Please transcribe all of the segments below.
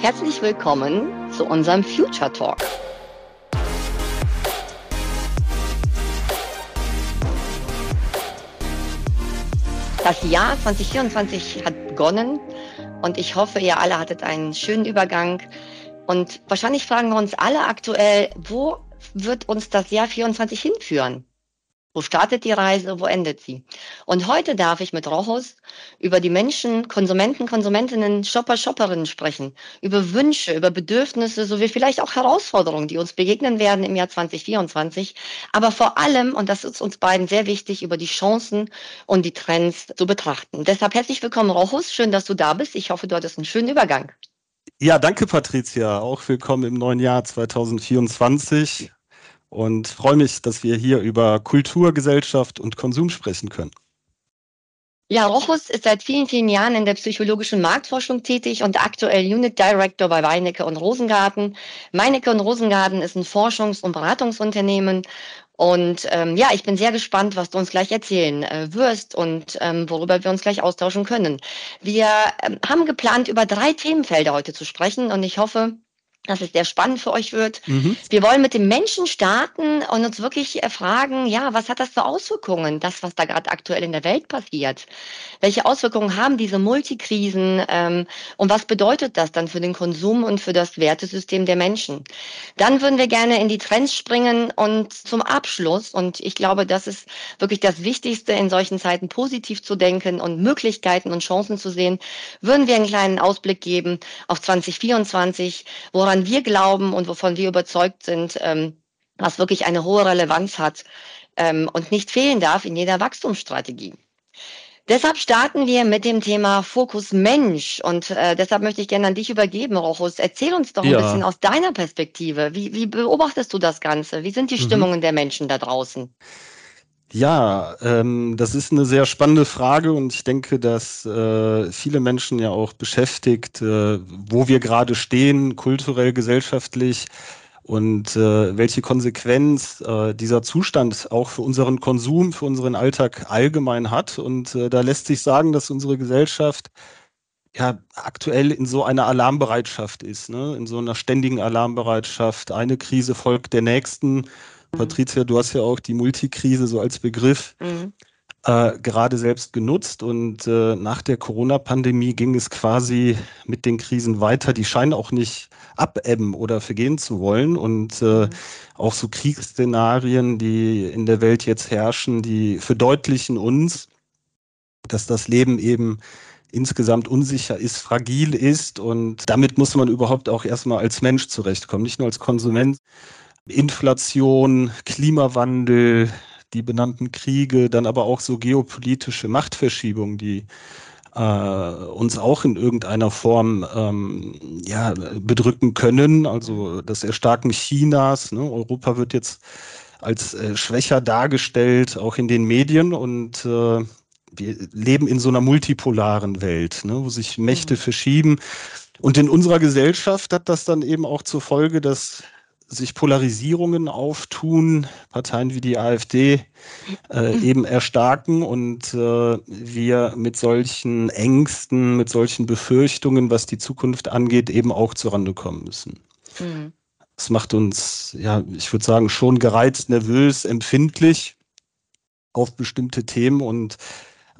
Herzlich willkommen zu unserem Future Talk. Das Jahr 2024 hat begonnen und ich hoffe, ihr alle hattet einen schönen Übergang. Und wahrscheinlich fragen wir uns alle aktuell, wo wird uns das Jahr 24 hinführen? Wo startet die Reise? Wo endet sie? Und heute darf ich mit Rochus über die Menschen, Konsumenten, Konsumentinnen, Shopper, Shopperinnen sprechen, über Wünsche, über Bedürfnisse sowie vielleicht auch Herausforderungen, die uns begegnen werden im Jahr 2024. Aber vor allem, und das ist uns beiden sehr wichtig, über die Chancen und die Trends zu betrachten. Deshalb herzlich willkommen, Rochus. Schön, dass du da bist. Ich hoffe, du hattest einen schönen Übergang. Ja, danke, Patricia. Auch willkommen im neuen Jahr 2024 und freue mich, dass wir hier über Kultur, Gesellschaft und Konsum sprechen können. Ja, Rochus ist seit vielen, vielen Jahren in der psychologischen Marktforschung tätig und aktuell Unit Director bei Weinecke und Rosengarten. Meinecke und Rosengarten ist ein Forschungs- und Beratungsunternehmen. Und ähm, ja, ich bin sehr gespannt, was du uns gleich erzählen äh, wirst und ähm, worüber wir uns gleich austauschen können. Wir ähm, haben geplant, über drei Themenfelder heute zu sprechen und ich hoffe, dass es sehr spannend für euch wird. Mhm. Wir wollen mit dem Menschen starten und uns wirklich äh, fragen, ja, was hat das für Auswirkungen, das, was da gerade aktuell in der Welt passiert? Welche Auswirkungen haben diese Multikrisen ähm, und was bedeutet das dann für den Konsum und für das Wertesystem der Menschen? Dann würden wir gerne in die Trends springen und zum Abschluss, und ich glaube, das ist wirklich das Wichtigste in solchen Zeiten, positiv zu denken und Möglichkeiten und Chancen zu sehen, würden wir einen kleinen Ausblick geben auf 2024, woran woran wir glauben und wovon wir überzeugt sind, ähm, was wirklich eine hohe Relevanz hat ähm, und nicht fehlen darf in jeder Wachstumsstrategie. Deshalb starten wir mit dem Thema Fokus Mensch und äh, deshalb möchte ich gerne an dich übergeben, Rochus. Erzähl uns doch ja. ein bisschen aus deiner Perspektive. Wie, wie beobachtest du das Ganze? Wie sind die mhm. Stimmungen der Menschen da draußen? Ja, ähm, das ist eine sehr spannende Frage und ich denke, dass äh, viele Menschen ja auch beschäftigt, äh, wo wir gerade stehen, kulturell, gesellschaftlich und äh, welche Konsequenz äh, dieser Zustand auch für unseren Konsum, für unseren Alltag allgemein hat. Und äh, da lässt sich sagen, dass unsere Gesellschaft ja aktuell in so einer Alarmbereitschaft ist, ne? in so einer ständigen Alarmbereitschaft. Eine Krise folgt der nächsten. Patricia, du hast ja auch die Multikrise so als Begriff mhm. äh, gerade selbst genutzt und äh, nach der Corona-Pandemie ging es quasi mit den Krisen weiter. Die scheinen auch nicht abebben oder vergehen zu wollen und äh, mhm. auch so Kriegsszenarien, die in der Welt jetzt herrschen, die verdeutlichen uns, dass das Leben eben insgesamt unsicher ist, fragil ist und damit muss man überhaupt auch erstmal als Mensch zurechtkommen, nicht nur als Konsument. Inflation, Klimawandel, die benannten Kriege, dann aber auch so geopolitische Machtverschiebungen, die äh, uns auch in irgendeiner Form ähm, ja, bedrücken können. Also das Erstarken Chinas. Ne? Europa wird jetzt als äh, schwächer dargestellt, auch in den Medien. Und äh, wir leben in so einer multipolaren Welt, ne? wo sich Mächte mhm. verschieben. Und in unserer Gesellschaft hat das dann eben auch zur Folge, dass sich Polarisierungen auftun, Parteien wie die AfD äh, mhm. eben erstarken und äh, wir mit solchen Ängsten, mit solchen Befürchtungen, was die Zukunft angeht, eben auch zurande kommen müssen. Mhm. Das macht uns, ja, ich würde sagen, schon gereizt, nervös, empfindlich auf bestimmte Themen und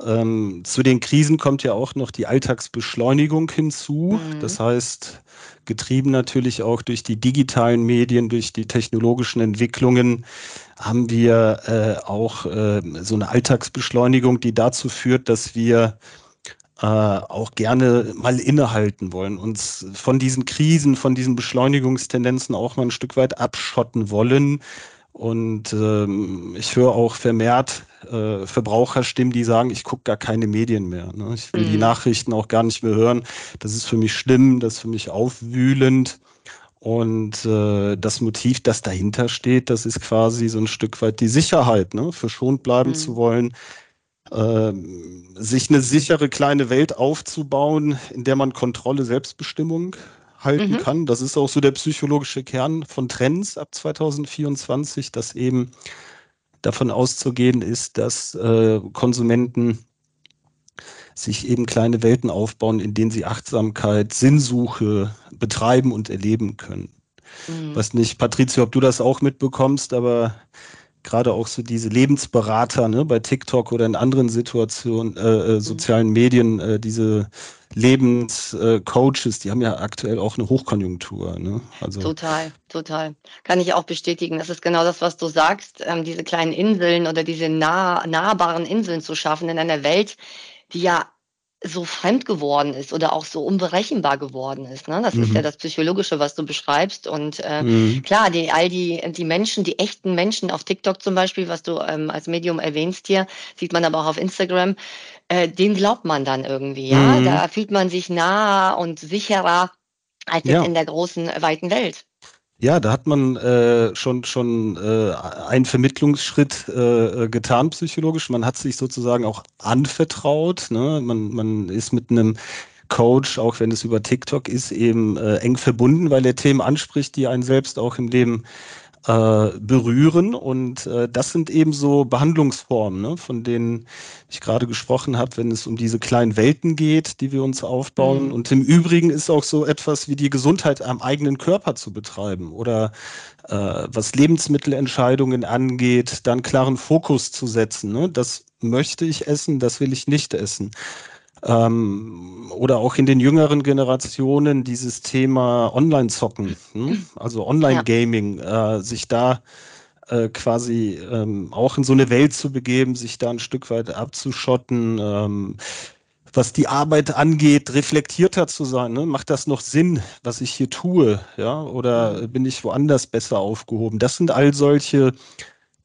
ähm, zu den Krisen kommt ja auch noch die Alltagsbeschleunigung hinzu. Mhm. Das heißt, getrieben natürlich auch durch die digitalen Medien, durch die technologischen Entwicklungen, haben wir äh, auch äh, so eine Alltagsbeschleunigung, die dazu führt, dass wir äh, auch gerne mal innehalten wollen, uns von diesen Krisen, von diesen Beschleunigungstendenzen auch mal ein Stück weit abschotten wollen. Und ähm, ich höre auch vermehrt äh, Verbraucherstimmen, die sagen, ich gucke gar keine Medien mehr. Ne? Ich will mhm. die Nachrichten auch gar nicht mehr hören. Das ist für mich schlimm, das ist für mich aufwühlend. Und äh, das Motiv, das dahinter steht, das ist quasi so ein Stück weit die Sicherheit, ne? verschont bleiben mhm. zu wollen, äh, sich eine sichere kleine Welt aufzubauen, in der man Kontrolle, Selbstbestimmung halten mhm. kann. Das ist auch so der psychologische Kern von Trends ab 2024, dass eben davon auszugehen ist, dass äh, Konsumenten sich eben kleine Welten aufbauen, in denen sie Achtsamkeit, Sinnsuche betreiben und erleben können. Mhm. Weiß nicht, Patricia, ob du das auch mitbekommst, aber gerade auch so diese Lebensberater ne, bei TikTok oder in anderen Situationen, äh, äh mhm. sozialen Medien, äh, diese Lebenscoaches, äh, die haben ja aktuell auch eine Hochkonjunktur. Ne? Also total, total. Kann ich auch bestätigen. Das ist genau das, was du sagst, ähm, diese kleinen Inseln oder diese nah, nahbaren Inseln zu schaffen in einer Welt, die ja so fremd geworden ist oder auch so unberechenbar geworden ist. Ne? Das mhm. ist ja mhm. das Psychologische, was du beschreibst. Und äh, mhm. klar, die, all die, die Menschen, die echten Menschen auf TikTok zum Beispiel, was du ähm, als Medium erwähnst hier, sieht man aber auch auf Instagram, äh, den glaubt man dann irgendwie. Ja, mhm. da fühlt man sich nahe und sicherer als ja. in der großen, weiten Welt. Ja, da hat man äh, schon, schon äh, einen Vermittlungsschritt äh, getan psychologisch. Man hat sich sozusagen auch anvertraut. Ne? Man, man ist mit einem Coach, auch wenn es über TikTok ist, eben äh, eng verbunden, weil er Themen anspricht, die einen selbst auch im Leben äh, berühren. Und äh, das sind eben so Behandlungsformen, ne, von denen ich gerade gesprochen habe, wenn es um diese kleinen Welten geht, die wir uns aufbauen. Mhm. Und im Übrigen ist auch so etwas wie die Gesundheit am eigenen Körper zu betreiben oder äh, was Lebensmittelentscheidungen angeht, dann klaren Fokus zu setzen. Ne? Das möchte ich essen, das will ich nicht essen ähm, oder auch in den jüngeren Generationen dieses Thema Online-Zocken, hm? also Online-Gaming, ja. äh, sich da äh, quasi ähm, auch in so eine Welt zu begeben, sich da ein Stück weit abzuschotten. Ähm, was die Arbeit angeht, reflektierter zu sein. Ne? Macht das noch Sinn, was ich hier tue? Ja, oder bin ich woanders besser aufgehoben? Das sind all solche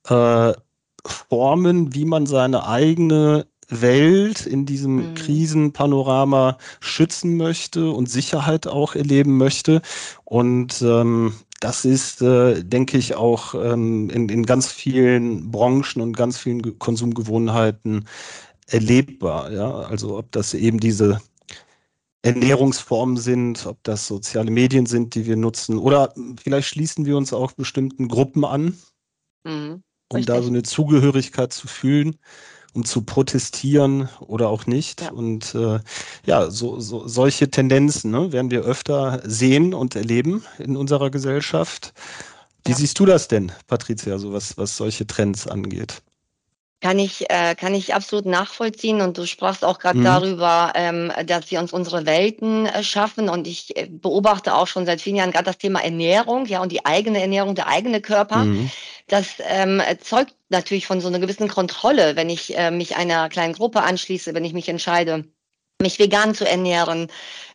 äh, Formen, wie man seine eigene Welt in diesem mhm. Krisenpanorama schützen möchte und Sicherheit auch erleben möchte. Und ähm, das ist, äh, denke ich, auch ähm, in, in ganz vielen Branchen und ganz vielen Konsumgewohnheiten erlebbar. Ja? Also ob das eben diese Ernährungsformen sind, ob das soziale Medien sind, die wir nutzen, oder vielleicht schließen wir uns auch bestimmten Gruppen an, mhm, um da so eine Zugehörigkeit zu fühlen um zu protestieren oder auch nicht. Ja. Und äh, ja, so, so, solche Tendenzen ne, werden wir öfter sehen und erleben in unserer Gesellschaft. Wie ja. siehst du das denn, Patricia, so was, was solche Trends angeht? Kann ich, äh, kann ich absolut nachvollziehen. Und du sprachst auch gerade mhm. darüber, ähm, dass wir uns unsere Welten äh, schaffen. Und ich äh, beobachte auch schon seit vielen Jahren gerade das Thema Ernährung, ja, und die eigene Ernährung, der eigene Körper. Mhm. Das ähm, zeugt natürlich von so einer gewissen Kontrolle, wenn ich äh, mich einer kleinen Gruppe anschließe, wenn ich mich entscheide, mich vegan zu ernähren,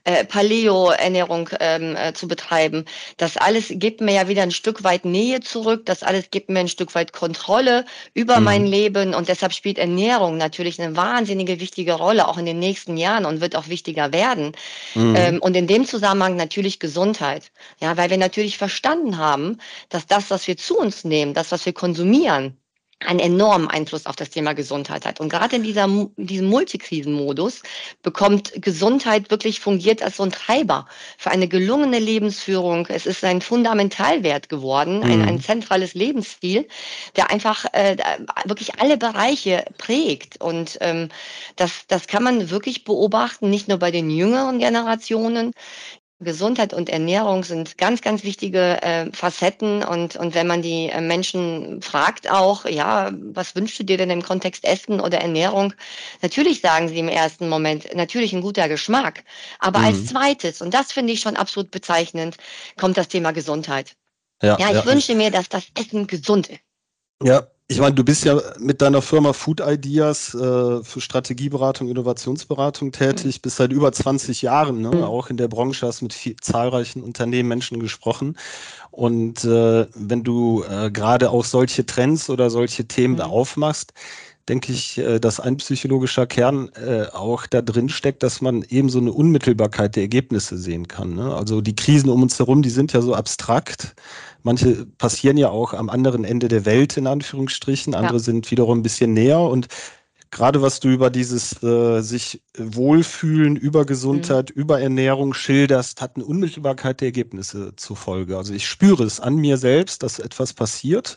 äh, Paleo-Ernährung ähm, äh, zu betreiben. Das alles gibt mir ja wieder ein Stück weit Nähe zurück. Das alles gibt mir ein Stück weit Kontrolle über mhm. mein Leben. Und deshalb spielt Ernährung natürlich eine wahnsinnige wichtige Rolle, auch in den nächsten Jahren und wird auch wichtiger werden. Mhm. Ähm, und in dem Zusammenhang natürlich Gesundheit. Ja, weil wir natürlich verstanden haben, dass das, was wir zu uns nehmen, das, was wir konsumieren, einen enormen Einfluss auf das Thema Gesundheit hat. Und gerade in dieser, diesem Multikrisenmodus bekommt Gesundheit wirklich fungiert als so ein Treiber für eine gelungene Lebensführung. Es ist ein Fundamentalwert geworden, mhm. ein, ein zentrales Lebensstil, der einfach äh, wirklich alle Bereiche prägt. Und ähm, das, das kann man wirklich beobachten, nicht nur bei den jüngeren Generationen, Gesundheit und Ernährung sind ganz, ganz wichtige äh, Facetten. Und, und wenn man die äh, Menschen fragt auch, ja, was wünschst du dir denn im Kontext Essen oder Ernährung? Natürlich sagen sie im ersten Moment, natürlich ein guter Geschmack. Aber mhm. als zweites, und das finde ich schon absolut bezeichnend, kommt das Thema Gesundheit. Ja, ja ich ja. wünsche mir, dass das Essen gesund ist. Ja, ich meine, du bist ja mit deiner Firma Food Ideas äh, für Strategieberatung, Innovationsberatung tätig, mhm. bist seit über 20 Jahren, ne? Mhm. auch in der Branche, hast mit viel, zahlreichen Unternehmen, Menschen gesprochen. Und äh, wenn du äh, gerade auch solche Trends oder solche Themen mhm. aufmachst, denke ich, äh, dass ein psychologischer Kern äh, auch da drin steckt, dass man eben so eine Unmittelbarkeit der Ergebnisse sehen kann. Ne? Also die Krisen um uns herum, die sind ja so abstrakt. Manche passieren ja auch am anderen Ende der Welt, in Anführungsstrichen. Andere ja. sind wiederum ein bisschen näher. Und gerade was du über dieses äh, sich wohlfühlen, über Gesundheit, mhm. über Ernährung schilderst, hat eine Unmittelbarkeit der Ergebnisse zur Folge. Also ich spüre es an mir selbst, dass etwas passiert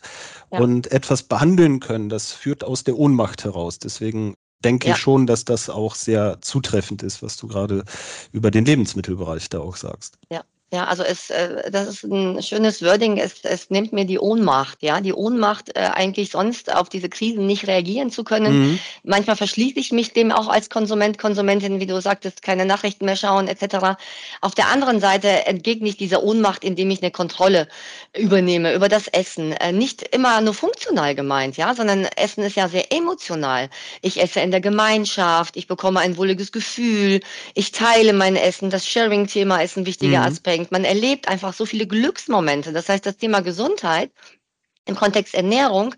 ja. und etwas behandeln können. Das führt aus der Ohnmacht heraus. Deswegen denke ja. ich schon, dass das auch sehr zutreffend ist, was du gerade über den Lebensmittelbereich da auch sagst. Ja, Ja, also es, äh, das ist ein schönes Wording. Es, es nimmt mir die Ohnmacht, ja, die Ohnmacht, äh, eigentlich sonst auf diese Krisen nicht reagieren zu können. Mhm. Manchmal verschließe ich mich dem auch als Konsument, Konsumentin, wie du sagtest, keine Nachrichten mehr schauen etc. Auf der anderen Seite entgegne ich dieser Ohnmacht, indem ich eine Kontrolle übernehme über das Essen. Äh, nicht immer nur funktional gemeint, ja, sondern Essen ist ja sehr emotional. Ich esse in der Gemeinschaft, ich bekomme ein wohliges Gefühl, ich teile mein Essen. Das Sharing-Thema ist ein wichtiger mhm. Aspekt anfängt. Man erlebt einfach so viele Glücksmomente. Das heißt, das Thema Gesundheit im Kontext Ernährung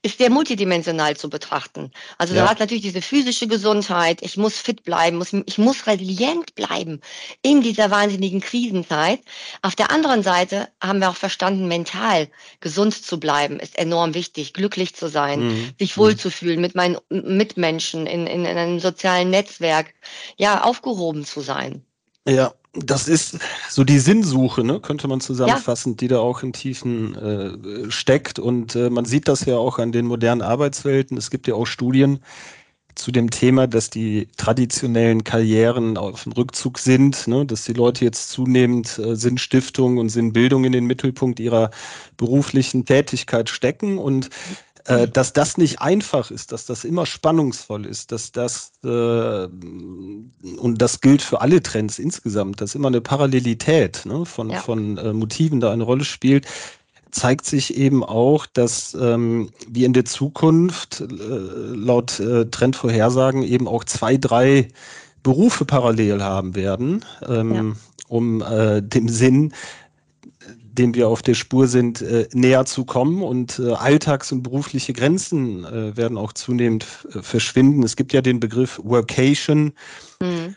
ist sehr multidimensional zu betrachten. Also ja. da hat natürlich diese physische Gesundheit, ich muss fit bleiben, muss, ich muss resilient bleiben in dieser wahnsinnigen Krisenzeit. Auf der anderen Seite haben wir auch verstanden, mental gesund zu bleiben, ist enorm wichtig, glücklich zu sein, mhm. sich wohlzufühlen mit meinen Mitmenschen in, in, in einem sozialen Netzwerk, ja, aufgehoben zu sein. Ja, das ist so die Sinnsuche, ne, könnte man zusammenfassen, ja. die da auch im Tiefen äh, steckt. Und äh, man sieht das ja auch an den modernen Arbeitswelten. Es gibt ja auch Studien zu dem Thema, dass die traditionellen Karrieren auf dem Rückzug sind, ne, dass die Leute jetzt zunehmend äh, Sinnstiftung und Sinnbildung in den Mittelpunkt ihrer beruflichen Tätigkeit stecken und äh, dass das nicht einfach ist, dass das immer spannungsvoll ist, dass das, äh, und das gilt für alle Trends insgesamt, dass immer eine Parallelität ne, von, ja. von äh, Motiven da eine Rolle spielt, zeigt sich eben auch, dass ähm, wir in der Zukunft äh, laut äh, Trendvorhersagen eben auch zwei, drei Berufe parallel haben werden, ähm, ja. um äh, dem Sinn dem wir auf der Spur sind, äh, näher zu kommen. Und äh, Alltags- und berufliche Grenzen äh, werden auch zunehmend verschwinden. Es gibt ja den Begriff Workation. Mhm.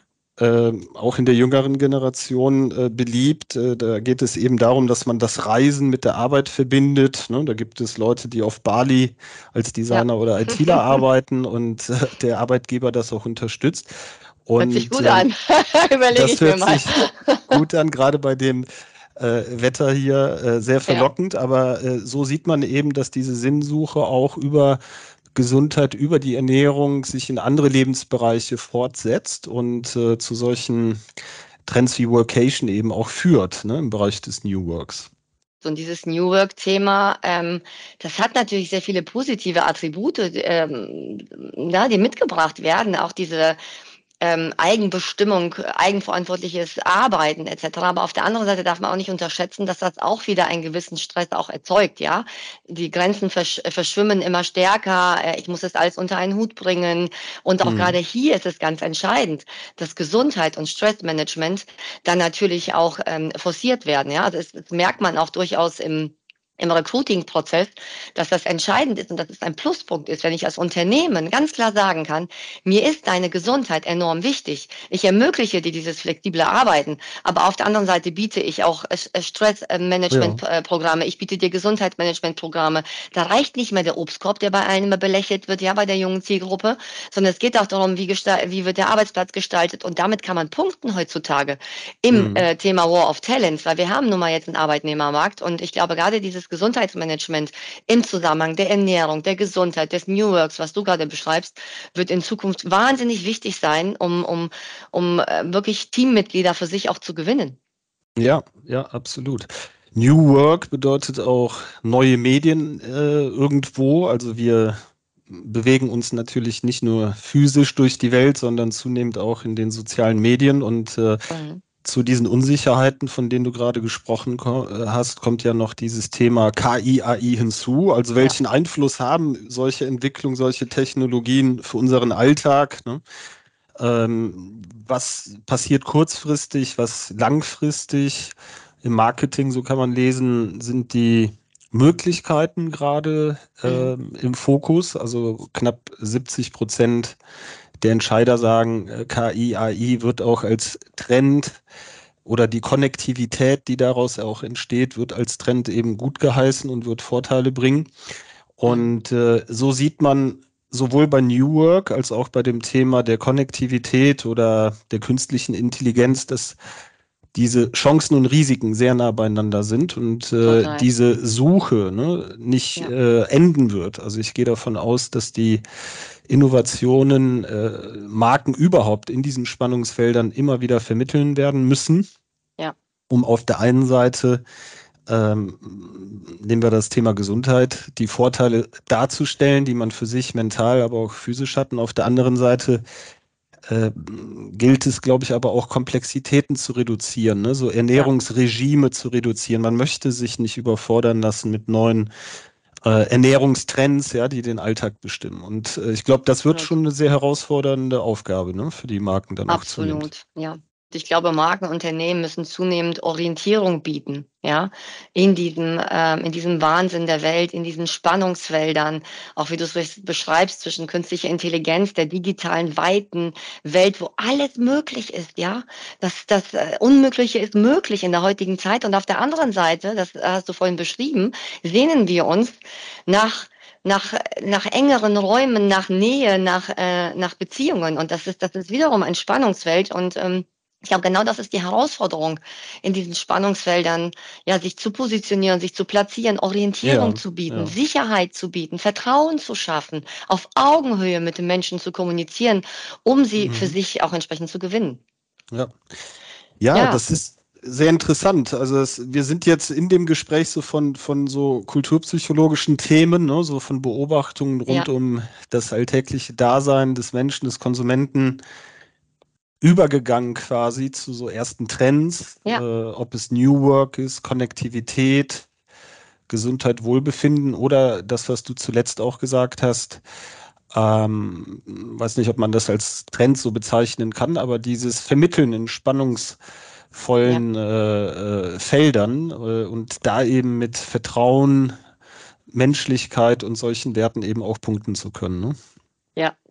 auch in der jüngeren Generation beliebt. Da geht es eben darum, dass man das Reisen mit der Arbeit verbindet. Ne? Da gibt es Leute, die auf Bali als Designer ja. oder ITler arbeiten und der Arbeitgeber das auch unterstützt. Und, hört sich gut an. Überlege ich mir mal. Sich gut an, gerade bei dem äh, Wetter hier äh, sehr verlockend, ja. aber äh, so sieht man eben, dass diese Sinnsuche auch über Gesundheit, über die Ernährung sich in andere Lebensbereiche fortsetzt und äh, zu solchen Trends wie Workation eben auch führt ne, im Bereich des New Works. Und dieses New Work-Thema, ähm, das hat natürlich sehr viele positive Attribute, ähm, ja, die mitgebracht werden. Auch diese ähm, Eigenbestimmung, eigenverantwortliches Arbeiten etc. Aber auf der anderen Seite darf man auch nicht unterschätzen, dass das auch wieder einen gewissen Stress auch erzeugt. Ja, die Grenzen versch verschwimmen immer stärker. Äh, ich muss es alles unter einen Hut bringen und auch mhm. gerade hier ist es ganz entscheidend, dass Gesundheit und Stressmanagement dann natürlich auch ähm, forciert werden. Ja, das, das merkt man auch durchaus im im Recruiting-Prozess, dass das entscheidend ist und dass es ein Pluspunkt ist, wenn ich als Unternehmen ganz klar sagen kann, mir ist deine Gesundheit enorm wichtig. Ich ermögliche dir dieses flexible Arbeiten, aber auf der anderen Seite biete ich auch Stressmanagement-Programme, ich biete dir Gesundheitsmanagement-Programme. Da reicht nicht mehr der Obstkorb, der bei allen immer belächelt wird, ja, bei der jungen Zielgruppe, sondern es geht auch darum, wie, wie wird der Arbeitsplatz gestaltet und damit kann man punkten heutzutage im mhm. äh, Thema War of Talents, weil wir haben nun mal jetzt einen Arbeitnehmermarkt und ich glaube gerade dieses Gesundheitsmanagement im Zusammenhang der Ernährung, der Gesundheit, des New Works, was du gerade beschreibst, wird in Zukunft wahnsinnig wichtig sein, um, um, um äh, wirklich Teammitglieder für sich auch zu gewinnen. Ja, ja, absolut. New Work bedeutet auch neue Medien äh, irgendwo. Also wir bewegen uns natürlich nicht nur physisch durch die Welt, sondern zunehmend auch in den sozialen Medien und äh, mhm zu diesen Unsicherheiten, von denen du gerade gesprochen äh, hast, kommt ja noch dieses Thema KI, AI hinzu. Also welchen ja. Einfluss haben solche Entwicklungen, solche Technologien für unseren Alltag? Ne? Ähm, was passiert kurzfristig, was langfristig? Im Marketing, so kann man lesen, sind die Möglichkeiten gerade äh, im Fokus. Also knapp 70 Prozent der Entscheider sagen, äh, KI, AI wird auch als Trend oder die Konnektivität, die daraus auch entsteht, wird als Trend eben gut geheißen und wird Vorteile bringen. Und äh, so sieht man sowohl bei New Work als auch bei dem Thema der Konnektivität oder der künstlichen Intelligenz, dass diese Chancen und Risiken sehr nah beieinander sind und äh, diese Suche ne, nicht ja. äh, enden wird. Also ich gehe davon aus, dass die Innovationen, äh, Marken überhaupt in diesen Spannungsfeldern immer wieder vermitteln werden müssen. Ja. um auf der einen Seite ähm, nehmen wir das Thema Gesundheit, die Vorteile darzustellen, die man für sich mental, aber auch physisch hat. Und auf der anderen Seite äh, gilt es, glaube ich, aber auch Komplexitäten zu reduzieren, ne? so Ernährungsregime ja. zu reduzieren. Man möchte sich nicht überfordern lassen mit neuen äh, Ernährungstrends, ja, die den Alltag bestimmen. Und äh, ich glaube, das wird schon eine sehr herausfordernde Aufgabe ne, für die Marken dann Absolut, auch Absolut, ja ich glaube, Markenunternehmen müssen zunehmend Orientierung bieten, ja, in diesem, ähm, in diesem Wahnsinn der Welt, in diesen Spannungsfeldern, auch wie du es beschreibst, zwischen künstlicher Intelligenz, der digitalen, weiten Welt, wo alles möglich ist, ja. Das, das äh, Unmögliche ist möglich in der heutigen Zeit. Und auf der anderen Seite, das hast du vorhin beschrieben, sehnen wir uns nach nach, nach engeren Räumen, nach Nähe, nach, äh, nach Beziehungen. Und das ist, das ist wiederum ein Spannungsfeld. Und ähm, ich glaube, genau das ist die Herausforderung in diesen Spannungsfeldern, ja, sich zu positionieren, sich zu platzieren, Orientierung ja, zu bieten, ja. Sicherheit zu bieten, Vertrauen zu schaffen, auf Augenhöhe mit den Menschen zu kommunizieren, um sie mhm. für sich auch entsprechend zu gewinnen. Ja. Ja, ja. das ist sehr interessant. Also es, wir sind jetzt in dem Gespräch so von, von so kulturpsychologischen Themen, ne, so von Beobachtungen rund um das alltägliche Dasein des Menschen, des Konsumenten übergegangen quasi zu so ersten Trends, ja. äh, ob es New Work ist, Konnektivität, Gesundheit, Wohlbefinden oder das, was du zuletzt auch gesagt hast. Ähm, weiß nicht, ob man das als Trend so bezeichnen kann, aber dieses Vermitteln in spannungsvollen ja. äh, äh, Feldern äh, und da eben mit Vertrauen, Menschlichkeit und solchen Werten eben auch punkten zu können. Ne?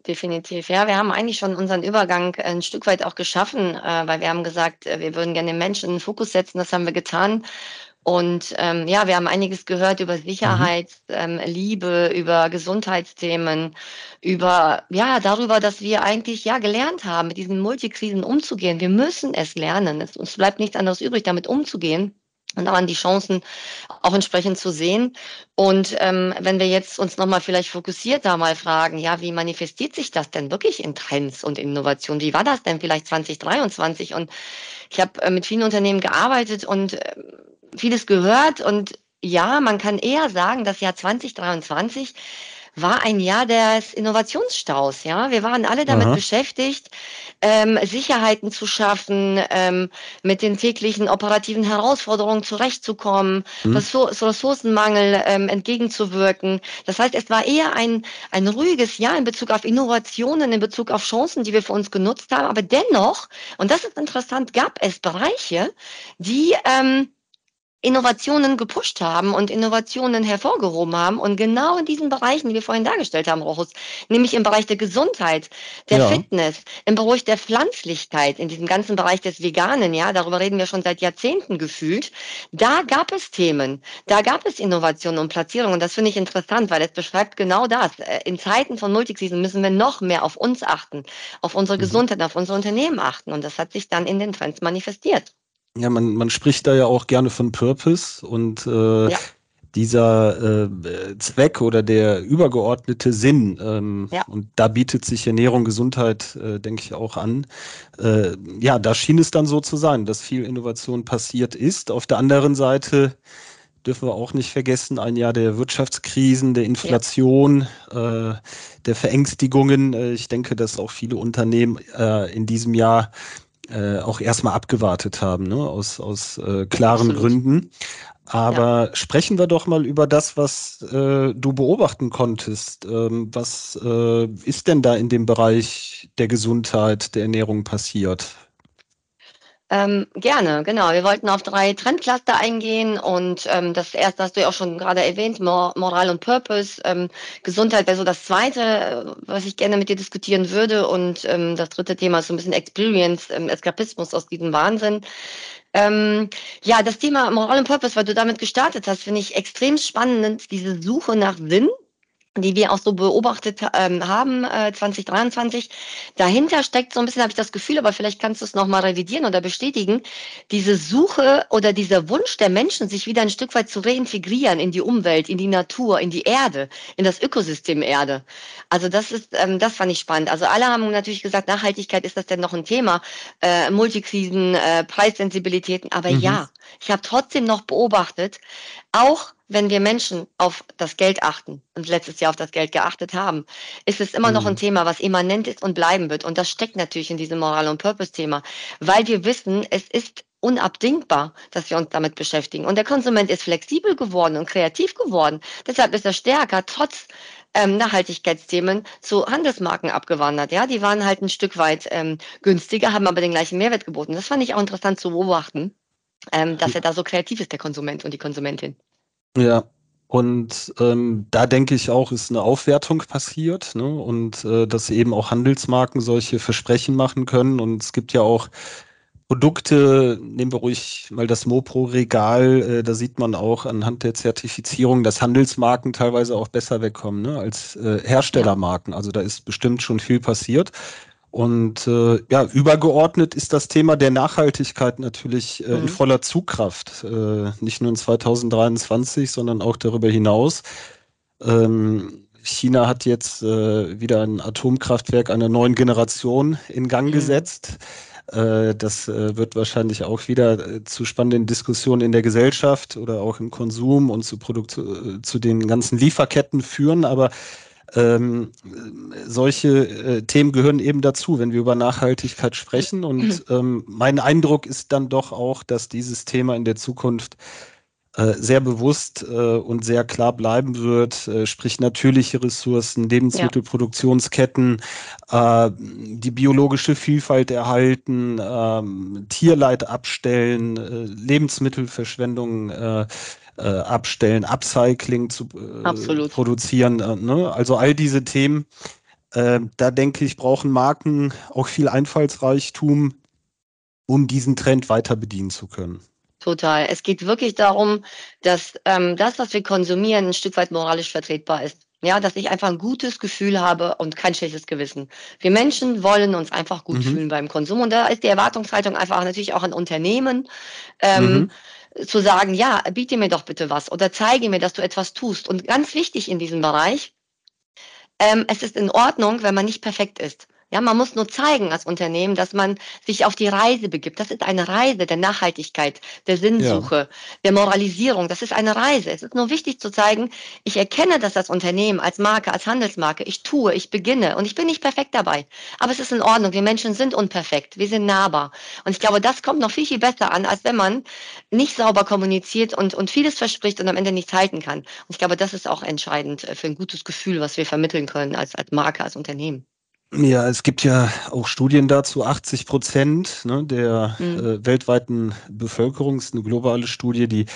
Definitiv. Ja, wir haben eigentlich schon unseren Übergang ein Stück weit auch geschaffen, äh, weil wir haben gesagt, äh, wir würden gerne den Menschen in den Fokus setzen. Das haben wir getan. Und ähm, ja, wir haben einiges gehört über Sicherheit, mhm. ähm, Liebe, über Gesundheitsthemen, über ja darüber, dass wir eigentlich ja gelernt haben, mit diesen Multikrisen umzugehen. Wir müssen es lernen. Es, uns bleibt nichts anderes übrig, damit umzugehen und daran die Chancen auch entsprechend zu sehen. Und ähm, wenn wir jetzt uns nochmal vielleicht fokussiert da mal fragen, ja, wie manifestiert sich das denn wirklich in Trends und Innovationen? Wie war das denn vielleicht 2023? Und ich habe äh, mit vielen Unternehmen gearbeitet und äh, vieles gehört. Und ja, man kann eher sagen, das Jahr 2023 war ein Jahr des Innovationsstaus. Ja, wir waren alle damit Aha. beschäftigt, ähm, Sicherheiten zu schaffen, ähm, mit den täglichen operativen Herausforderungen zurechtzukommen, mhm. Ressourcenmangel ähm, entgegenzuwirken. Das heißt, es war eher ein, ein ruhiges Jahr in Bezug auf Innovationen, in Bezug auf Chancen, die wir für uns genutzt haben. Aber dennoch, und das ist interessant, gab es Bereiche, die ähm, Innovationen gepusht haben und Innovationen hervorgehoben haben. Und genau in diesen Bereichen, die wir vorhin dargestellt haben, Rochus, nämlich im Bereich der Gesundheit, der ja. Fitness, im Bereich der Pflanzlichkeit, in diesem ganzen Bereich des Veganen, ja, darüber reden wir schon seit Jahrzehnten gefühlt, da gab es Themen, da gab es Innovationen und Platzierungen. Und das finde ich interessant, weil es beschreibt genau das. Äh, in Zeiten von Multikrisen müssen wir noch mehr auf uns achten, auf unsere mhm. Gesundheit, auf unsere Unternehmen achten. Und das hat sich dann in den Trends manifestiert. Ja, man, man spricht da ja auch gerne von Purpose und äh, ja. dieser äh, Zweck oder der übergeordnete Sinn. Ähm, ja. Und da bietet sich Ernährung, Gesundheit, äh, denke ich, auch an. Äh, ja, da schien es dann so zu sein, dass viel Innovation passiert ist. Auf der anderen Seite dürfen wir auch nicht vergessen, ein Jahr der Wirtschaftskrisen, der Inflation, ja. äh, der Verängstigungen. Äh, ich denke, dass auch viele Unternehmen äh, in diesem Jahr äh, auch erstmal abgewartet haben, ne? aus, aus äh, klaren Absolut. Gründen. Aber ja. sprechen wir doch mal über das, was äh, du beobachten konntest. Ähm, was äh, ist denn da in dem Bereich der Gesundheit, der Ernährung passiert? Ähm, gerne, genau. Wir wollten auf drei Trendcluster eingehen und ähm, das erste hast du ja auch schon gerade erwähnt, Mor Moral und Purpose. Ähm, Gesundheit wäre so das zweite, was ich gerne mit dir diskutieren würde. Und ähm, das dritte Thema ist so ein bisschen Experience, ähm, Eskapismus aus diesem Wahnsinn. Ähm, ja, das Thema Moral und Purpose, weil du damit gestartet hast, finde ich extrem spannend, diese Suche nach Sinn die wir auch so beobachtet ähm, haben, äh, 2023. Dahinter steckt so ein bisschen, habe ich das Gefühl, aber vielleicht kannst du es nochmal revidieren oder bestätigen, diese Suche oder dieser Wunsch der Menschen, sich wieder ein Stück weit zu reintegrieren in die Umwelt, in die Natur, in die Erde, in das Ökosystem Erde. Also das ist, ähm, das fand ich spannend. Also alle haben natürlich gesagt, Nachhaltigkeit ist das denn noch ein Thema, äh, Multikrisen, äh, Preissensibilitäten, aber mhm. ja, ich habe trotzdem noch beobachtet, auch wenn wir Menschen auf das Geld achten und letztes Jahr auf das Geld geachtet haben, ist es immer mhm. noch ein mhm. Thema, was immanent ist und bleiben wird. Und das steckt natürlich in diesem Moral- und Purpose-Thema, weil wir wissen, es ist unabdingbar, dass wir uns damit beschäftigen. Und der Konsument ist flexibel geworden und kreativ geworden. Deshalb ist er stärker, trotz ähm, Nachhaltigkeitsthemen zu Handelsmarken abgewandert. Ja, die waren halt ein Stück weit ähm, günstiger, haben aber den gleichen Mehrwert geboten. Das fand ich auch interessant zu beobachten, ähm, dass er da so kreativ ist, der Konsument und die Konsumentin. Ja, und ähm, da denke ich auch, ist eine Aufwertung passiert ne? und äh, dass eben auch Handelsmarken solche Versprechen machen können. Und es gibt ja auch Produkte, nehmen wir ruhig mal das Mopro-Regal, äh, da sieht man auch anhand der Zertifizierung, dass Handelsmarken teilweise auch besser wegkommen ne? als äh, Herstellermarken. Also da ist bestimmt schon viel passiert. Und äh, ja, übergeordnet ist das Thema der Nachhaltigkeit natürlich äh, mhm. in voller Zugkraft, äh, nicht nur in 2023, sondern auch darüber hinaus. Ähm, China hat jetzt äh, wieder ein Atomkraftwerk einer neuen Generation in Gang mhm. gesetzt. Äh, das äh, wird wahrscheinlich auch wieder äh, zu spannenden Diskussionen in der Gesellschaft oder auch im Konsum und zu, Produkt, äh, zu den ganzen Lieferketten führen. Aber ähm, solche äh, Themen gehören eben dazu, wenn wir über Nachhaltigkeit sprechen. Und mhm. ähm, mein Eindruck ist dann doch auch, dass dieses Thema in der Zukunft äh, sehr bewusst äh, und sehr klar bleiben wird, äh, sprich natürliche Ressourcen, Lebensmittelproduktionsketten, die biologische Vielfalt erhalten, ähm, Tierleid abstellen, Lebensmittelverschwendung äh, abstellen, Upcycling zu äh, produzieren. Äh, ne? Also all diese Themen, äh, da denke ich, brauchen Marken auch viel Einfallsreichtum, um diesen Trend weiter bedienen zu können. Total. Es geht wirklich darum, dass ähm, das, was wir konsumieren, ein Stück weit moralisch vertretbar ist. Ja, dass ich einfach ein gutes Gefühl habe und kein schlechtes Gewissen. Wir Menschen wollen uns einfach gut mhm. fühlen beim Konsum. Und da ist die Erwartungshaltung einfach natürlich auch ein Unternehmen. Ähm, mhm zu sagen, ja, biete mir doch bitte was oder zeige mir, dass du etwas tust. Und ganz wichtig in diesem Bereich, ähm, es ist in Ordnung, wenn man nicht perfekt ist. Ja, man muss nur zeigen als Unternehmen, dass man sich auf die Reise begibt. Das ist eine Reise der Nachhaltigkeit, der Sinnsuche, ja. der Moralisierung. Das ist eine Reise. Es ist nur wichtig zu zeigen, ich erkenne das als Unternehmen, als Marke, als Handelsmarke. Ich tue, ich beginne und ich bin nicht perfekt dabei. Aber es ist in Ordnung. Wir Menschen sind unperfekt. Wir sind nahbar. Und ich glaube, das kommt noch viel, viel besser an, als wenn man nicht sauber kommuniziert und, und vieles verspricht und am Ende nichts halten kann. Und ich glaube, das ist auch entscheidend für ein gutes Gefühl, was wir vermitteln können als, als Marke, als Unternehmen. Ja, es gibt ja auch Studien dazu. 80 Prozent ne, der mhm. äh, weltweiten Bevölkerung ist eine globale Studie, die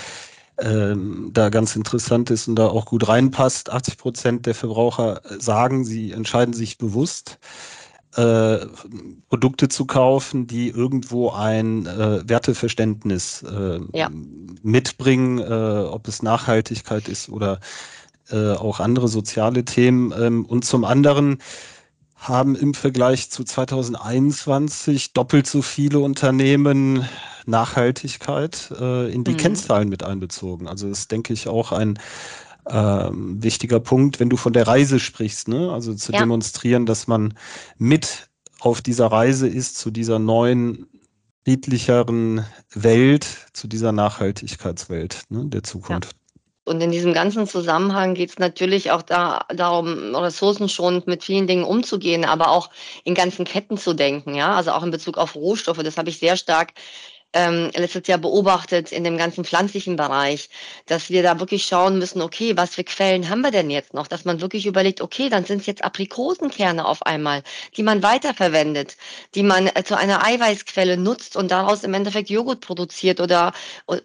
ähm, da ganz interessant ist und da auch gut reinpasst. 80 Prozent der Verbraucher sagen, sie entscheiden sich bewusst, äh, Produkte zu kaufen, die irgendwo ein äh, Werteverständnis äh, ja. mitbringen, äh, ob es Nachhaltigkeit ist oder äh, auch andere soziale Themen. Ähm, und zum anderen haben im Vergleich zu 2021 doppelt so viele Unternehmen Nachhaltigkeit äh, in die mhm. Kennzahlen mit einbezogen. Also das ist, denke ich, auch ein ähm, wichtiger Punkt, wenn du von der Reise sprichst, ne? also zu ja. demonstrieren, dass man mit auf dieser Reise ist zu dieser neuen, friedlicheren Welt, zu dieser Nachhaltigkeitswelt ne, der Zukunft. Und in diesem ganzen Zusammenhang geht es natürlich auch da, darum, ressourcenschonend mit vielen Dingen umzugehen, aber auch in ganzen Ketten zu denken, ja, also auch in Bezug auf Rohstoffe. Das habe ich sehr stark ähm, letztes Jahr beobachtet in dem ganzen pflanzlichen Bereich, dass wir da wirklich schauen müssen, okay, was für Quellen haben wir denn jetzt noch? Dass man wirklich überlegt, okay, dann sind es jetzt Aprikosenkerne auf einmal, die man weiterverwendet, die man äh, zu einer Eiweißquelle nutzt und daraus im Endeffekt Joghurt produziert oder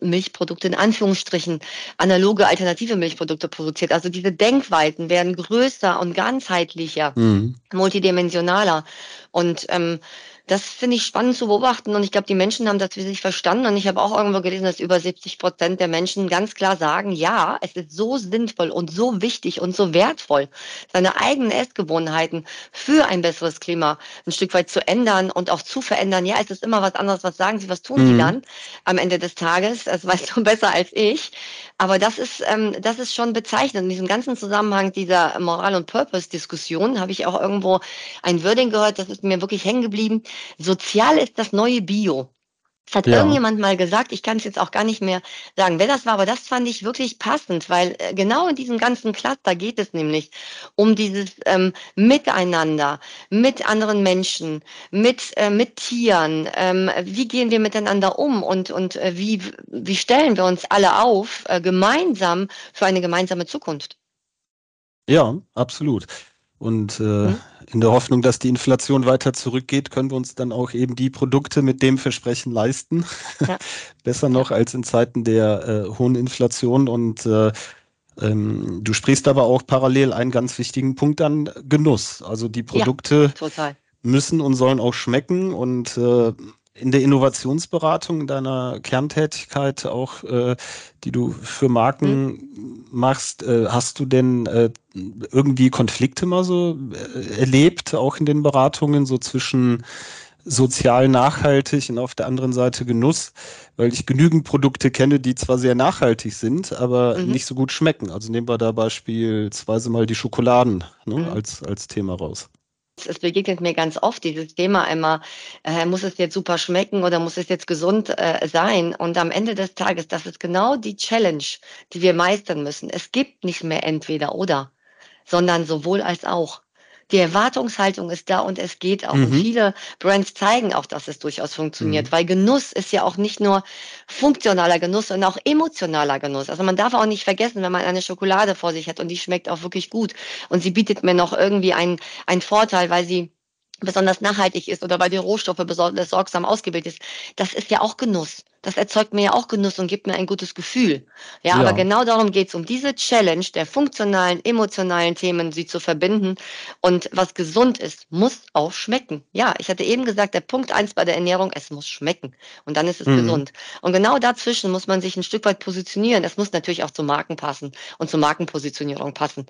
Milchprodukte in Anführungsstrichen, analoge alternative Milchprodukte produziert. Also diese Denkweiten werden größer und ganzheitlicher, mhm. multidimensionaler. Und ähm, Das finde ich spannend zu beobachten und ich glaube, die Menschen haben das für sich verstanden und ich habe auch irgendwo gelesen, dass über 70 Prozent der Menschen ganz klar sagen, ja, es ist so sinnvoll und so wichtig und so wertvoll, seine eigenen Essgewohnheiten für ein besseres Klima ein Stück weit zu ändern und auch zu verändern. Ja, es ist immer was anderes. Was sagen Sie, was tun Sie mhm. dann am Ende des Tages? Das weißt du besser als ich. Aber das ist, ähm, das ist schon bezeichnend. In diesem ganzen Zusammenhang dieser Moral- und Purpose-Diskussion habe ich auch irgendwo ein Wording gehört, das ist mir wirklich hängen geblieben. Sozial ist das neue Bio. Das hat ja. irgendjemand mal gesagt, ich kann es jetzt auch gar nicht mehr sagen, wer das war, aber das fand ich wirklich passend, weil äh, genau in diesem ganzen Cluster geht es nämlich um dieses ähm, Miteinander, mit anderen Menschen, mit, äh, mit Tieren, ähm, wie gehen wir miteinander um und, und äh, wie, wie stellen wir uns alle auf, äh, gemeinsam für eine gemeinsame Zukunft. Ja, absolut. Und äh, mhm. in der Hoffnung, dass die Inflation weiter zurückgeht, können wir uns dann auch eben die Produkte mit dem Versprechen leisten. Ja. Besser noch als in Zeiten der äh, hohen Inflation. Und äh, ähm, du sprichst aber auch parallel einen ganz wichtigen Punkt an Genuss. Also die Produkte ja, müssen und sollen auch schmecken. Und äh, in der Innovationsberatung, in deiner Kerntätigkeit auch, äh, die du für Marken mhm. machst, äh, hast du denn äh, irgendwie Konflikte mal so äh, erlebt, auch in den Beratungen, so zwischen sozial nachhaltig und auf der anderen Seite Genuss, weil ich genügend Produkte kenne, die zwar sehr nachhaltig sind, aber mhm. nicht so gut schmecken. Also nehmen wir da beispielsweise mal die Schokoladen ne, mhm. als, als Thema raus es begegnet mir ganz oft dieses Thema immer, äh, muss es jetzt super schmecken oder muss es jetzt gesund äh, sein? Und am Ende des Tages, das ist genau die Challenge, die wir meistern müssen. Es gibt nicht mehr entweder oder, sondern sowohl als auch die Erwartungshaltung ist da und es geht auch. Mhm. Und viele Brands zeigen auch, dass es durchaus funktioniert, mhm. weil Genuss ist ja auch nicht nur funktionaler Genuss, sondern auch emotionaler Genuss. Also man darf auch nicht vergessen, wenn man eine Schokolade vor sich hat und die schmeckt auch wirklich gut und sie bietet mir noch irgendwie einen, einen Vorteil, weil sie besonders nachhaltig ist oder weil die Rohstoffe besonders sorgsam ausgebildet ist, das ist ja auch Genuss. Das erzeugt mir ja auch Genuss und gibt mir ein gutes Gefühl. Ja, ja. aber genau darum geht es, um diese Challenge der funktionalen, emotionalen Themen, sie zu verbinden. Und was gesund ist, muss auch schmecken. Ja, ich hatte eben gesagt, der Punkt eins bei der Ernährung, es muss schmecken. Und dann ist es mhm. gesund. Und genau dazwischen muss man sich ein Stück weit positionieren. Es muss natürlich auch zu Marken passen und zur Markenpositionierung passen.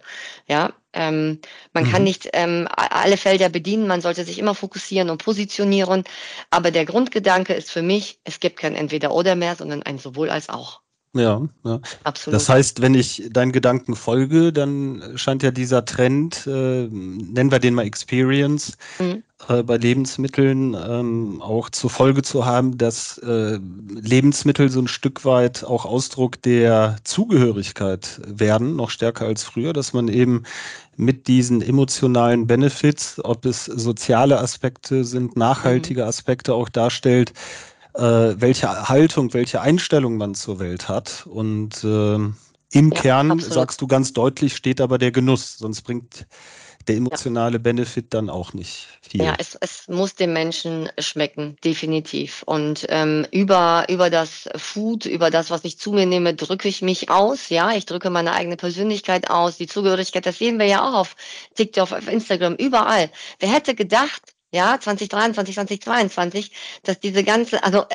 Ja, ähm, man mhm. kann nicht ähm, alle Felder bedienen, man sollte sich immer fokussieren und positionieren. Aber der Grundgedanke ist für mich, es gibt kein Entweder oder mehr, sondern ein sowohl als auch. Ja, ja. Absolut. Das heißt, wenn ich deinen Gedanken folge, dann scheint ja dieser Trend, äh, nennen wir den mal Experience, mhm. äh, bei Lebensmitteln ähm, auch zur Folge zu haben, dass äh, Lebensmittel so ein Stück weit auch Ausdruck der Zugehörigkeit werden, noch stärker als früher, dass man eben mit diesen emotionalen Benefits, ob es soziale Aspekte sind, nachhaltige mhm. Aspekte auch darstellt, äh, welche Haltung, welche Einstellung man zur Welt hat. Und äh, im ja, Kern, absolut. sagst du ganz deutlich, steht aber der Genuss, sonst bringt der emotionale ja. Benefit dann auch nicht viel. Ja, es, es muss dem Menschen schmecken, definitiv. Und ähm, über, über das Food, über das, was ich zu mir nehme, drücke ich mich aus. Ja, ich drücke meine eigene Persönlichkeit aus, die Zugehörigkeit. Das sehen wir ja auch auf TikTok, auf Instagram, überall. Wer hätte gedacht, ja, 2023, 2022, dass diese ganze, also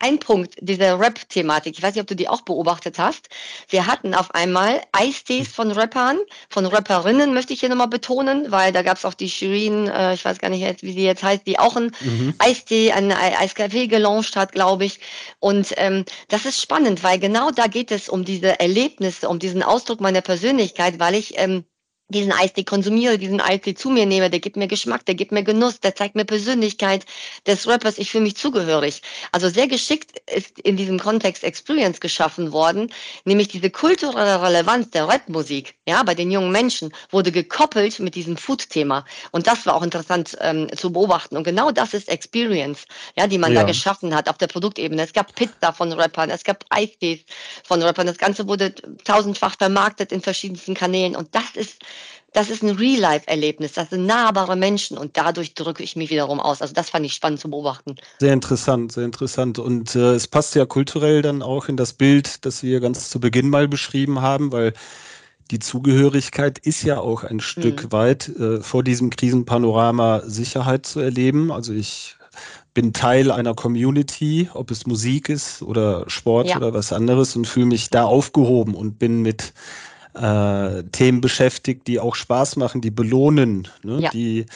ein Punkt, diese Rap-Thematik, ich weiß nicht, ob du die auch beobachtet hast. Wir hatten auf einmal Eistees von Rappern, von Rapperinnen, möchte ich hier nochmal betonen, weil da gab es auch die Shirin, äh, ich weiß gar nicht jetzt, wie sie jetzt heißt, die auch ein mhm. Eistee, ein Eiskaffee gelauncht hat, glaube ich. Und ähm, das ist spannend, weil genau da geht es um diese Erlebnisse, um diesen Ausdruck meiner Persönlichkeit, weil ich ähm, diesen Eistee konsumiere, diesen Eistee zu mir nehme, der gibt mir Geschmack, der gibt mir Genuss, der zeigt mir Persönlichkeit des Rappers, ich fühle mich zugehörig. Also sehr geschickt ist in diesem Kontext Experience geschaffen worden, nämlich diese kulturelle Relevanz der Rapmusik, ja, bei den jungen Menschen wurde gekoppelt mit diesem Food-Thema. Und das war auch interessant ähm, zu beobachten. Und genau das ist Experience, ja, die man ja. da geschaffen hat auf der Produktebene. Es gab Pizza von Rappern, es gab Eistees von Rappern. Das Ganze wurde tausendfach vermarktet in verschiedensten Kanälen. Und das ist das ist ein Real-Life-Erlebnis, das sind nahbare Menschen und dadurch drücke ich mich wiederum aus. Also das fand ich spannend zu beobachten. Sehr interessant, sehr interessant. Und äh, es passt ja kulturell dann auch in das Bild, das wir ganz zu Beginn mal beschrieben haben, weil die Zugehörigkeit ist ja auch ein Stück mhm. weit äh, vor diesem Krisenpanorama Sicherheit zu erleben. Also ich bin Teil einer Community, ob es Musik ist oder Sport ja. oder was anderes und fühle mich da aufgehoben und bin mit äh, Themen beschäftigt, die auch Spaß machen, die belohnen, ne? ja. die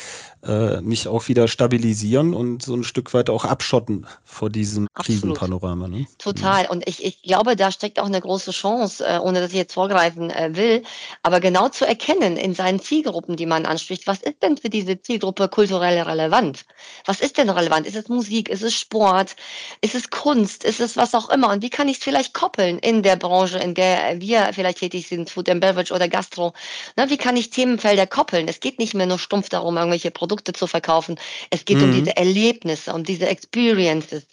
äh, mich auch wieder stabilisieren und so ein Stück weit auch abschotten vor diesem Krisenpanorama. Ne? Total. Und ich, ich glaube, da steckt auch eine große Chance, äh, ohne dass ich jetzt vorgreifen äh, will, aber genau zu erkennen in seinen Zielgruppen, die man anspricht, was ist denn für diese Zielgruppe kulturell relevant? Was ist denn relevant? Ist es Musik? Ist es Sport? Ist es Kunst? Ist es was auch immer? Und wie kann ich es vielleicht koppeln in der Branche, in der wir vielleicht tätig sind, Food and Beverage oder Gastro? Na, wie kann ich Themenfelder koppeln? Es geht nicht mehr nur stumpf darum, irgendwelche Produkte Produkte zu verkaufen. Es geht mhm. um diese Erlebnisse, um diese Experiences,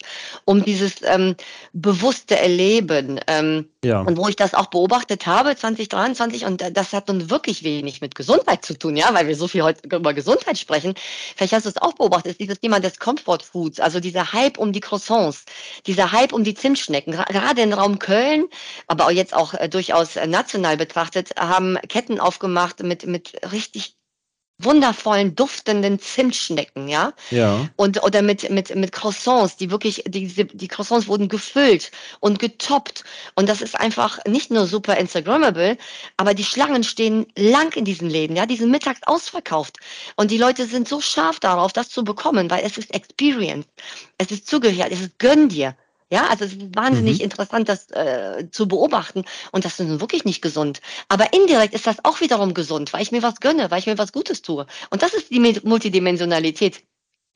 um dieses ähm, bewusste Erleben. Ähm, ja. Und wo ich das auch beobachtet habe, 2023, und das hat nun wirklich wenig mit Gesundheit zu tun, ja, weil wir so viel heute über Gesundheit sprechen. Vielleicht hast du es auch beobachtet, ist dieses Thema des Comfort Foods, also dieser Hype um die Croissants, dieser Hype um die Zimtschnecken. Gerade im Raum Köln, aber auch jetzt auch äh, durchaus national betrachtet, haben Ketten aufgemacht mit, mit richtig wundervollen, duftenden Zimtschnecken, ja. Ja. Und, oder mit, mit, mit Croissants, die wirklich, die, die Croissants wurden gefüllt und getoppt. Und das ist einfach nicht nur super Instagrammable, aber die Schlangen stehen lang in diesen Läden, ja. Die sind mittags ausverkauft. Und die Leute sind so scharf darauf, das zu bekommen, weil es ist Experience. Es ist zugehört, es ist gönn dir. Ja, also es ist wahnsinnig mhm. interessant, das äh, zu beobachten. Und das ist nun wirklich nicht gesund. Aber indirekt ist das auch wiederum gesund, weil ich mir was gönne, weil ich mir was Gutes tue. Und das ist die Multidimensionalität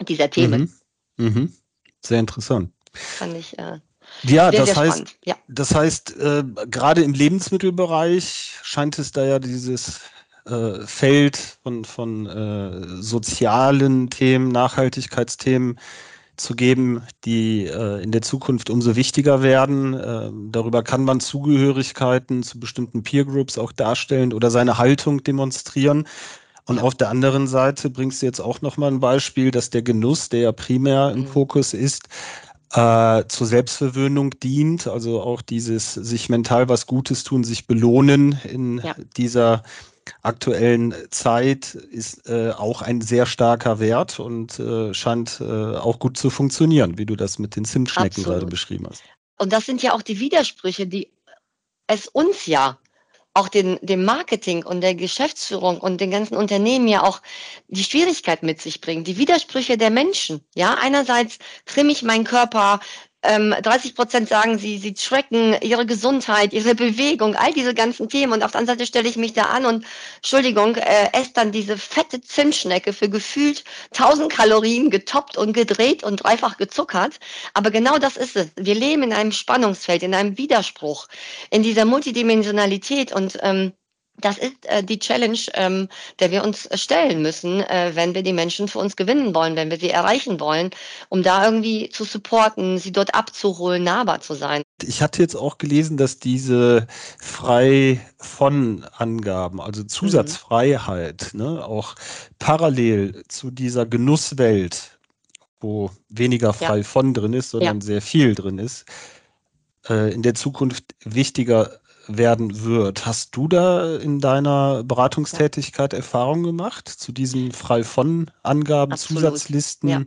dieser Themen. Mhm. Mhm. Sehr interessant. Fand ich. Äh, ja, sehr, das, sehr heißt, ja, das heißt, äh, gerade im Lebensmittelbereich scheint es da ja dieses äh, Feld von, von äh, sozialen Themen, Nachhaltigkeitsthemen zu geben, die äh, in der Zukunft umso wichtiger werden. Äh, darüber kann man Zugehörigkeiten zu bestimmten Peer Groups auch darstellen oder seine Haltung demonstrieren. Und auf der anderen Seite bringst du jetzt auch nochmal ein Beispiel, dass der Genuss, der ja primär im mhm. Fokus ist, äh, zur Selbstverwöhnung dient. Also auch dieses sich mental was Gutes tun, sich belohnen in ja. dieser aktuellen Zeit ist äh, auch ein sehr starker Wert und äh, scheint äh, auch gut zu funktionieren, wie du das mit den Zimtschnecken gerade beschrieben hast. Und das sind ja auch die Widersprüche, die es uns ja auch den, dem Marketing und der Geschäftsführung und den ganzen Unternehmen ja auch die Schwierigkeit mit sich bringen, die Widersprüche der Menschen. Ja, einerseits trimme ich meinen Körper, ähm, 30 Prozent sagen, sie, sie tracken ihre Gesundheit, ihre Bewegung, all diese ganzen Themen. Und auf der anderen Seite stelle ich mich da an und, Entschuldigung, äh, esse dann diese fette Zimtschnecke für gefühlt 1000 Kalorien getoppt und gedreht und dreifach gezuckert. Aber genau das ist es. Wir leben in einem Spannungsfeld, in einem Widerspruch, in dieser Multidimensionalität und ähm, das ist äh, die Challenge, ähm, der wir uns stellen müssen, äh, wenn wir die Menschen für uns gewinnen wollen, wenn wir sie erreichen wollen, um da irgendwie zu supporten, sie dort abzuholen, nahbar zu sein. Ich hatte jetzt auch gelesen, dass diese frei von Angaben, also mhm. Zusatzfreiheit, mhm. ne, auch parallel zu dieser Genusswelt, wo weniger frei ja. von drin ist, sondern ja. sehr viel drin ist, äh, in der Zukunft wichtiger werden wird. Hast du da in deiner Beratungstätigkeit ja. Erfahrungen gemacht zu diesen frei von Angaben, Absolut. Zusatzlisten? Ja.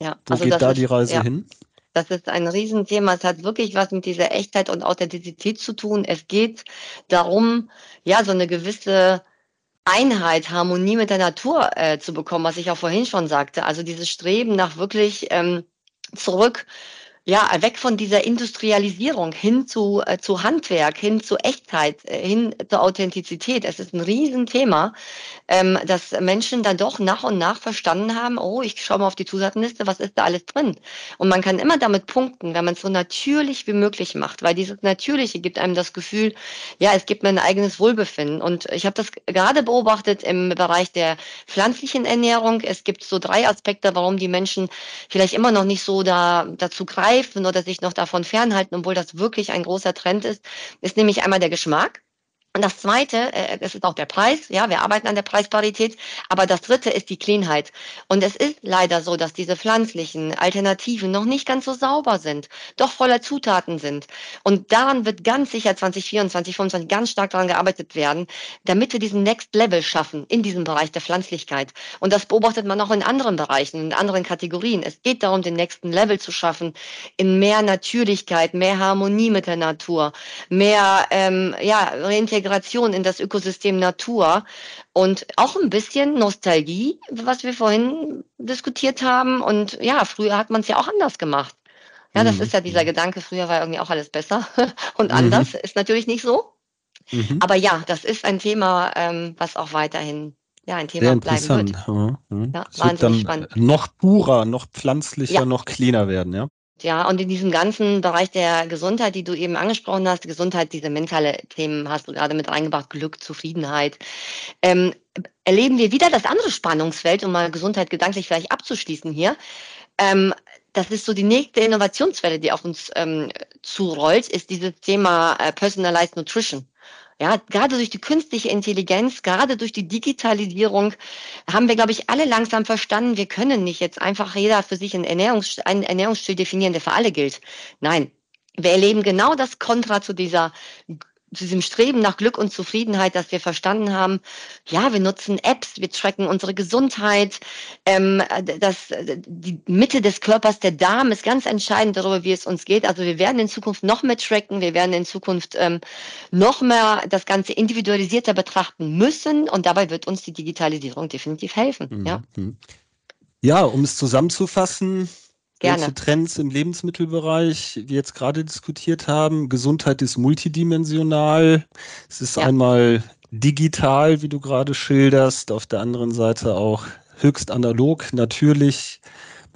ja. Wo also geht da die Reise ja. hin? Das ist ein Riesenthema. Es hat wirklich was mit dieser Echtheit und Authentizität zu tun. Es geht darum, ja, so eine gewisse Einheit, Harmonie mit der Natur äh, zu bekommen, was ich auch vorhin schon sagte. Also dieses Streben nach wirklich ähm, zurück ja, weg von dieser Industrialisierung hin zu, äh, zu Handwerk, hin zu Echtheit, äh, hin zur Authentizität. Es ist ein Riesenthema, ähm, dass Menschen dann doch nach und nach verstanden haben, oh, ich schaue mal auf die Zusatzliste, was ist da alles drin? Und man kann immer damit punkten, wenn man es so natürlich wie möglich macht, weil dieses Natürliche gibt einem das Gefühl, ja, es gibt mir ein eigenes Wohlbefinden. Und ich habe das gerade beobachtet im Bereich der pflanzlichen Ernährung. Es gibt so drei Aspekte, warum die Menschen vielleicht immer noch nicht so da, dazu greifen, begreifen oder sich noch davon fernhalten, obwohl das wirklich ein großer Trend ist, ist nämlich einmal der Geschmack. Und das zweite, äh, das ist auch der Preis, ja, wir arbeiten an der Preisparität, aber das dritte ist die Cleanheit. Und es ist leider so, dass diese pflanzlichen Alternativen noch nicht ganz so sauber sind, doch voller Zutaten sind. Und daran wird ganz sicher 2024, 2025 ganz stark daran gearbeitet werden, damit wir diesen Next Level schaffen in diesem Bereich der Pflanzlichkeit. Und das beobachtet man auch in anderen Bereichen, in anderen Kategorien. Es geht darum, den nächsten Level zu schaffen, in mehr Natürlichkeit, mehr Harmonie mit der Natur, mehr ähm, ja, Reintegration Integration in das Ökosystem Natur und auch ein bisschen Nostalgie, was wir vorhin diskutiert haben. Und ja, früher hat man es ja auch anders gemacht. Ja, das mhm. ist ja dieser Gedanke, früher war irgendwie auch alles besser und mhm. anders. Ist natürlich nicht so. Mhm. Aber ja, das ist ein Thema, ähm, was auch weiterhin ja, ein Thema bleiben wird. Ja, ja. Es wird dann spannend. noch purer, noch pflanzlicher, ja. noch cleaner werden, ja? Ja, und in diesem ganzen Bereich der Gesundheit, die du eben angesprochen hast, Gesundheit, diese mentale Themen hast du gerade mit reingebracht, Glück, Zufriedenheit, ähm, erleben wir wieder das andere Spannungsfeld, um mal Gesundheit gedanklich vielleicht abzuschließen hier. Ähm, das ist so die nächste Innovationswelle, die auf uns ähm, zurollt, ist dieses Thema äh, Personalized Nutrition. Ja, gerade durch die künstliche Intelligenz, gerade durch die Digitalisierung haben wir, glaube ich, alle langsam verstanden, wir können nicht jetzt einfach jeder für sich einen, Ernährungs einen Ernährungsstil definieren, der für alle gilt. Nein, wir erleben genau das Kontra zu dieser diesem Streben nach Glück und Zufriedenheit, dass wir verstanden haben, ja, wir nutzen Apps, wir tracken unsere Gesundheit, ähm, das, die Mitte des Körpers, der Darm ist ganz entscheidend darüber, wie es uns geht. Also wir werden in Zukunft noch mehr tracken, wir werden in Zukunft ähm, noch mehr das Ganze individualisierter betrachten müssen und dabei wird uns die Digitalisierung definitiv helfen. Mhm. Ja? ja, um es zusammenzufassen, Gerne. welche Trends im Lebensmittelbereich wir jetzt gerade diskutiert haben. Gesundheit ist multidimensional. Es ist ja. einmal digital, wie du gerade schilderst, auf der anderen Seite auch höchst analog, natürlich,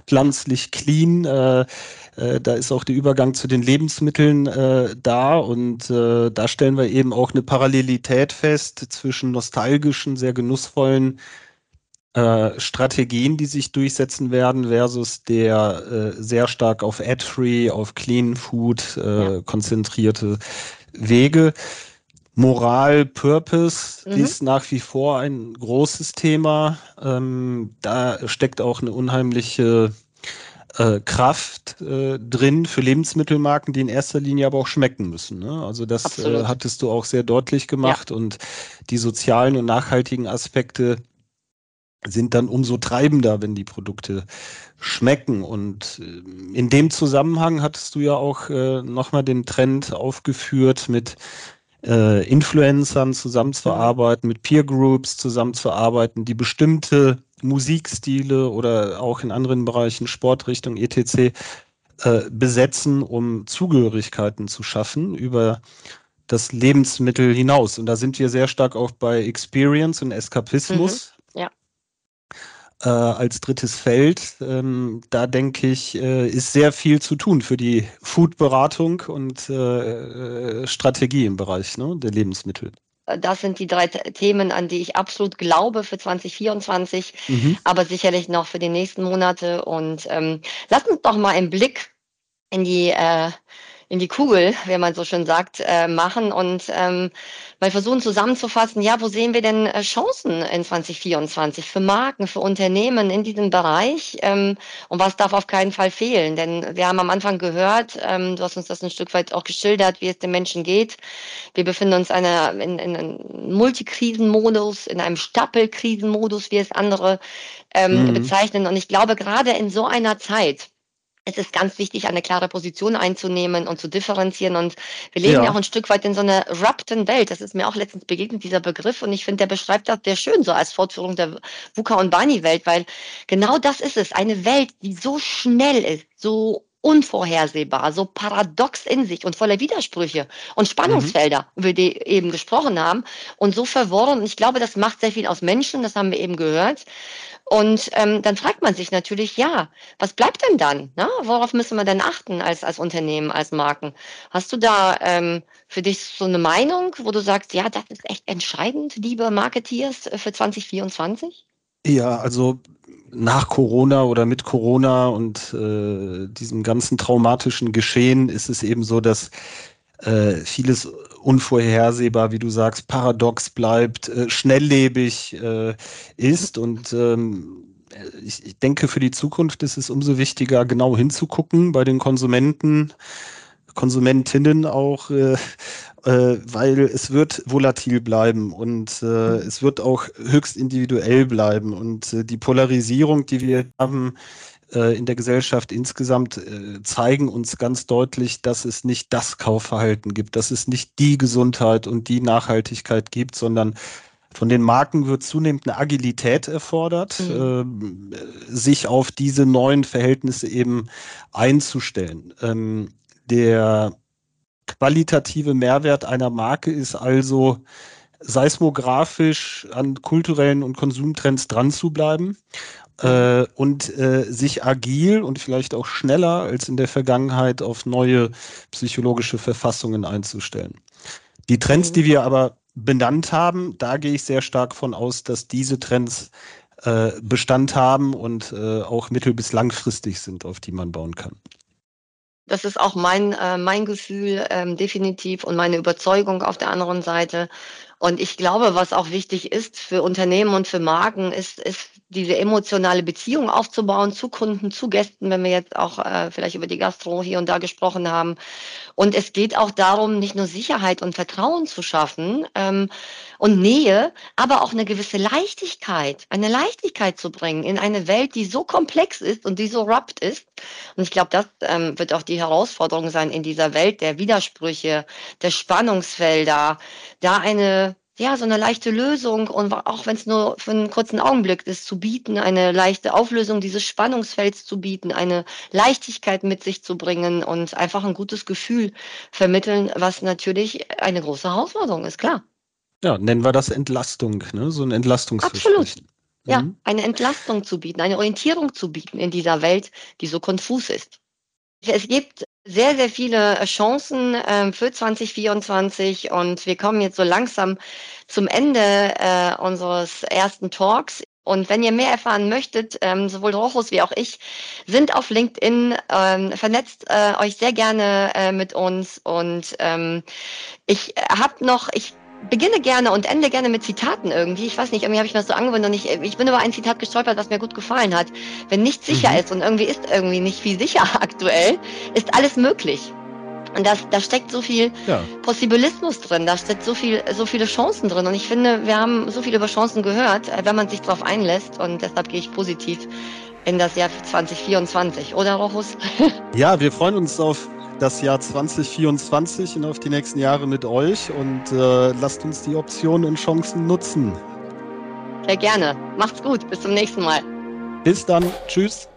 pflanzlich, clean. Äh, äh, da ist auch der Übergang zu den Lebensmitteln äh, da und äh, da stellen wir eben auch eine Parallelität fest zwischen nostalgischen, sehr genussvollen äh, Strategien, die sich durchsetzen werden, versus der äh, sehr stark auf Ad-Free, auf Clean Food äh, ja. konzentrierte Wege. Moral, Purpose mhm. ist nach wie vor ein großes Thema. Ähm, da steckt auch eine unheimliche äh, Kraft äh, drin für Lebensmittelmarken, die in erster Linie aber auch schmecken müssen. Ne? Also das äh, hattest du auch sehr deutlich gemacht ja. und die sozialen und nachhaltigen Aspekte sind dann umso treibender, wenn die Produkte schmecken. Und äh, in dem Zusammenhang hattest du ja auch äh, nochmal den Trend aufgeführt, mit äh, Influencern zusammenzuarbeiten, mit Peer Groups zusammenzuarbeiten, die bestimmte Musikstile oder auch in anderen Bereichen Sportrichtung etc. Äh, besetzen, um Zugehörigkeiten zu schaffen über das Lebensmittel hinaus. Und da sind wir sehr stark auch bei Experience und Eskapismus. Mhm äh, als drittes Feld. Ähm, da denke ich, äh, ist sehr viel zu tun für die Food-Beratung und äh, äh Strategie im Bereich ne, der Lebensmittel. Das sind die drei Themen, an die ich absolut glaube für 2024, mhm. aber sicherlich noch für die nächsten Monate. Und ähm, lass uns doch mal einen Blick in die äh, in die Kugel, wie man so schön sagt, äh, machen und ähm, mal versuchen zusammenzufassen, ja, wo sehen wir denn äh, Chancen in 2024 für Marken, für Unternehmen in diesem Bereich ähm, und was darf auf keinen Fall fehlen? Denn wir haben am Anfang gehört, ähm, du hast uns das ein Stück weit auch geschildert, wie es den Menschen geht. Wir befinden uns einer, in, in einem Multikrisenmodus, in einem Stapelkrisenmodus, wie es andere ähm, mhm. bezeichnen. Und ich glaube, gerade in so einer Zeit, es ist ganz wichtig, eine klare Position einzunehmen und zu differenzieren. Und wir leben ja, ja auch ein Stück weit in so einer rapten Welt. Das ist mir auch letztens begegnet, dieser Begriff. Und ich finde, der beschreibt das sehr schön so als Fortführung der VUCA- und Bani-Welt, weil genau das ist es. Eine Welt, die so schnell ist, so unvorhersehbar, so paradox in sich und voller Widersprüche und Spannungsfelder, mhm. über die eben gesprochen haben und so verworren. Ich glaube, das macht sehr viel aus Menschen, das haben wir eben gehört. Und ähm, dann fragt man sich natürlich, ja, was bleibt denn dann? Ne? Worauf müssen wir denn achten als, als Unternehmen, als Marken? Hast du da ähm, für dich so eine Meinung, wo du sagst, ja, das ist echt entscheidend, liebe Marketeers, äh, für 2024? Ja, also nach Corona oder mit Corona und äh, diesem ganzen traumatischen Geschehen ist es eben so, dass äh, vieles unvorhersehbar, wie du sagst, paradox bleibt, äh, schnelllebig äh, ist. Und ähm, ich, ich denke, für die Zukunft ist es umso wichtiger, genau hinzugucken bei den Konsumenten, Konsumentinnen auch, äh, äh, weil es wird volatil bleiben und äh, es wird auch höchst individuell bleiben. Und äh, die Polarisierung, die wir haben, äh, in der Gesellschaft insgesamt äh, zeigen uns ganz deutlich, dass es nicht das Kaufverhalten gibt, dass es nicht die Gesundheit und die Nachhaltigkeit gibt, sondern von den Marken wird zunehmend eine Agilität erfordert, mhm. äh, sich auf diese neuen Verhältnisse eben einzustellen. Ähm, der qualitative Mehrwert einer Marke ist also seismografisch an kulturellen und Konsumtrends dran zu bleiben äh, und äh, sich agil und vielleicht auch schneller als in der Vergangenheit auf neue psychologische Verfassungen einzustellen. Die Trends, die mhm. wir aber benannt haben, da gehe ich sehr stark von aus, dass diese Trends äh, Bestand haben und äh, auch mittel- bis langfristig sind, auf die man bauen kann. Das ist auch mein, äh, mein Gefühl ähm, definitiv und meine Überzeugung auf der anderen Seite. Und ich glaube, was auch wichtig ist für Unternehmen und für Marken, ist, ist diese emotionale Beziehung aufzubauen zu Kunden, zu Gästen, wenn wir jetzt auch äh, vielleicht über die Gastro hier und da gesprochen haben. Und es geht auch darum, nicht nur Sicherheit und Vertrauen zu schaffen ähm, und Nähe, aber auch eine gewisse Leichtigkeit, eine Leichtigkeit zu bringen in eine Welt, die so komplex ist und die so rappt ist. Und ich glaube, das ähm, wird auch die Herausforderung sein in dieser Welt der Widersprüche, der Spannungsfelder, da eine ja, so eine leichte Lösung und auch wenn es nur für einen kurzen Augenblick ist, zu bieten, eine leichte Auflösung dieses Spannungsfelds zu bieten, eine Leichtigkeit mit sich zu bringen und einfach ein gutes Gefühl vermitteln, was natürlich eine große Herausforderung ist, klar. Ja, nennen wir das Entlastung, ne? so ein Entlastungsversprechen. Absolut. Ja, mhm. eine Entlastung zu bieten, eine Orientierung zu bieten in dieser Welt, die so konfus ist. Es gibt sehr, sehr viele äh, Chancen äh, für 2024 und wir kommen jetzt so langsam zum Ende äh, unseres ersten Talks. Und wenn ihr mehr erfahren möchtet, ähm, sowohl Rochus wie auch ich sind auf LinkedIn, ähm, vernetzt äh, euch sehr gerne äh, mit uns. Und ähm, ich habe noch, ich beginne gerne und ende gerne mit Zitaten irgendwie. Ich weiß nicht, irgendwie habe ich mir das so angewöhnt und ich, ich bin über ein Zitat gestolpert, was mir gut gefallen hat. Wenn nichts sicher mhm. ist und irgendwie ist irgendwie nicht viel sicher aktuell, ist alles möglich. Und das, da steckt so viel ja. Possibilismus drin, da steckt so viel, so viele Chancen drin. Und ich finde, wir haben so viel über Chancen gehört, äh, wenn man sich darauf einlässt. Und deshalb gehe ich positiv in das Jahr 2024, oder Rochus? Ja, wir freuen uns auf das Jahr 2024 und auf die nächsten Jahre mit euch und äh, lasst uns die Optionen und Chancen nutzen. Sehr gerne. Macht's gut. Bis zum nächsten Mal. Bis dann. Tschüss.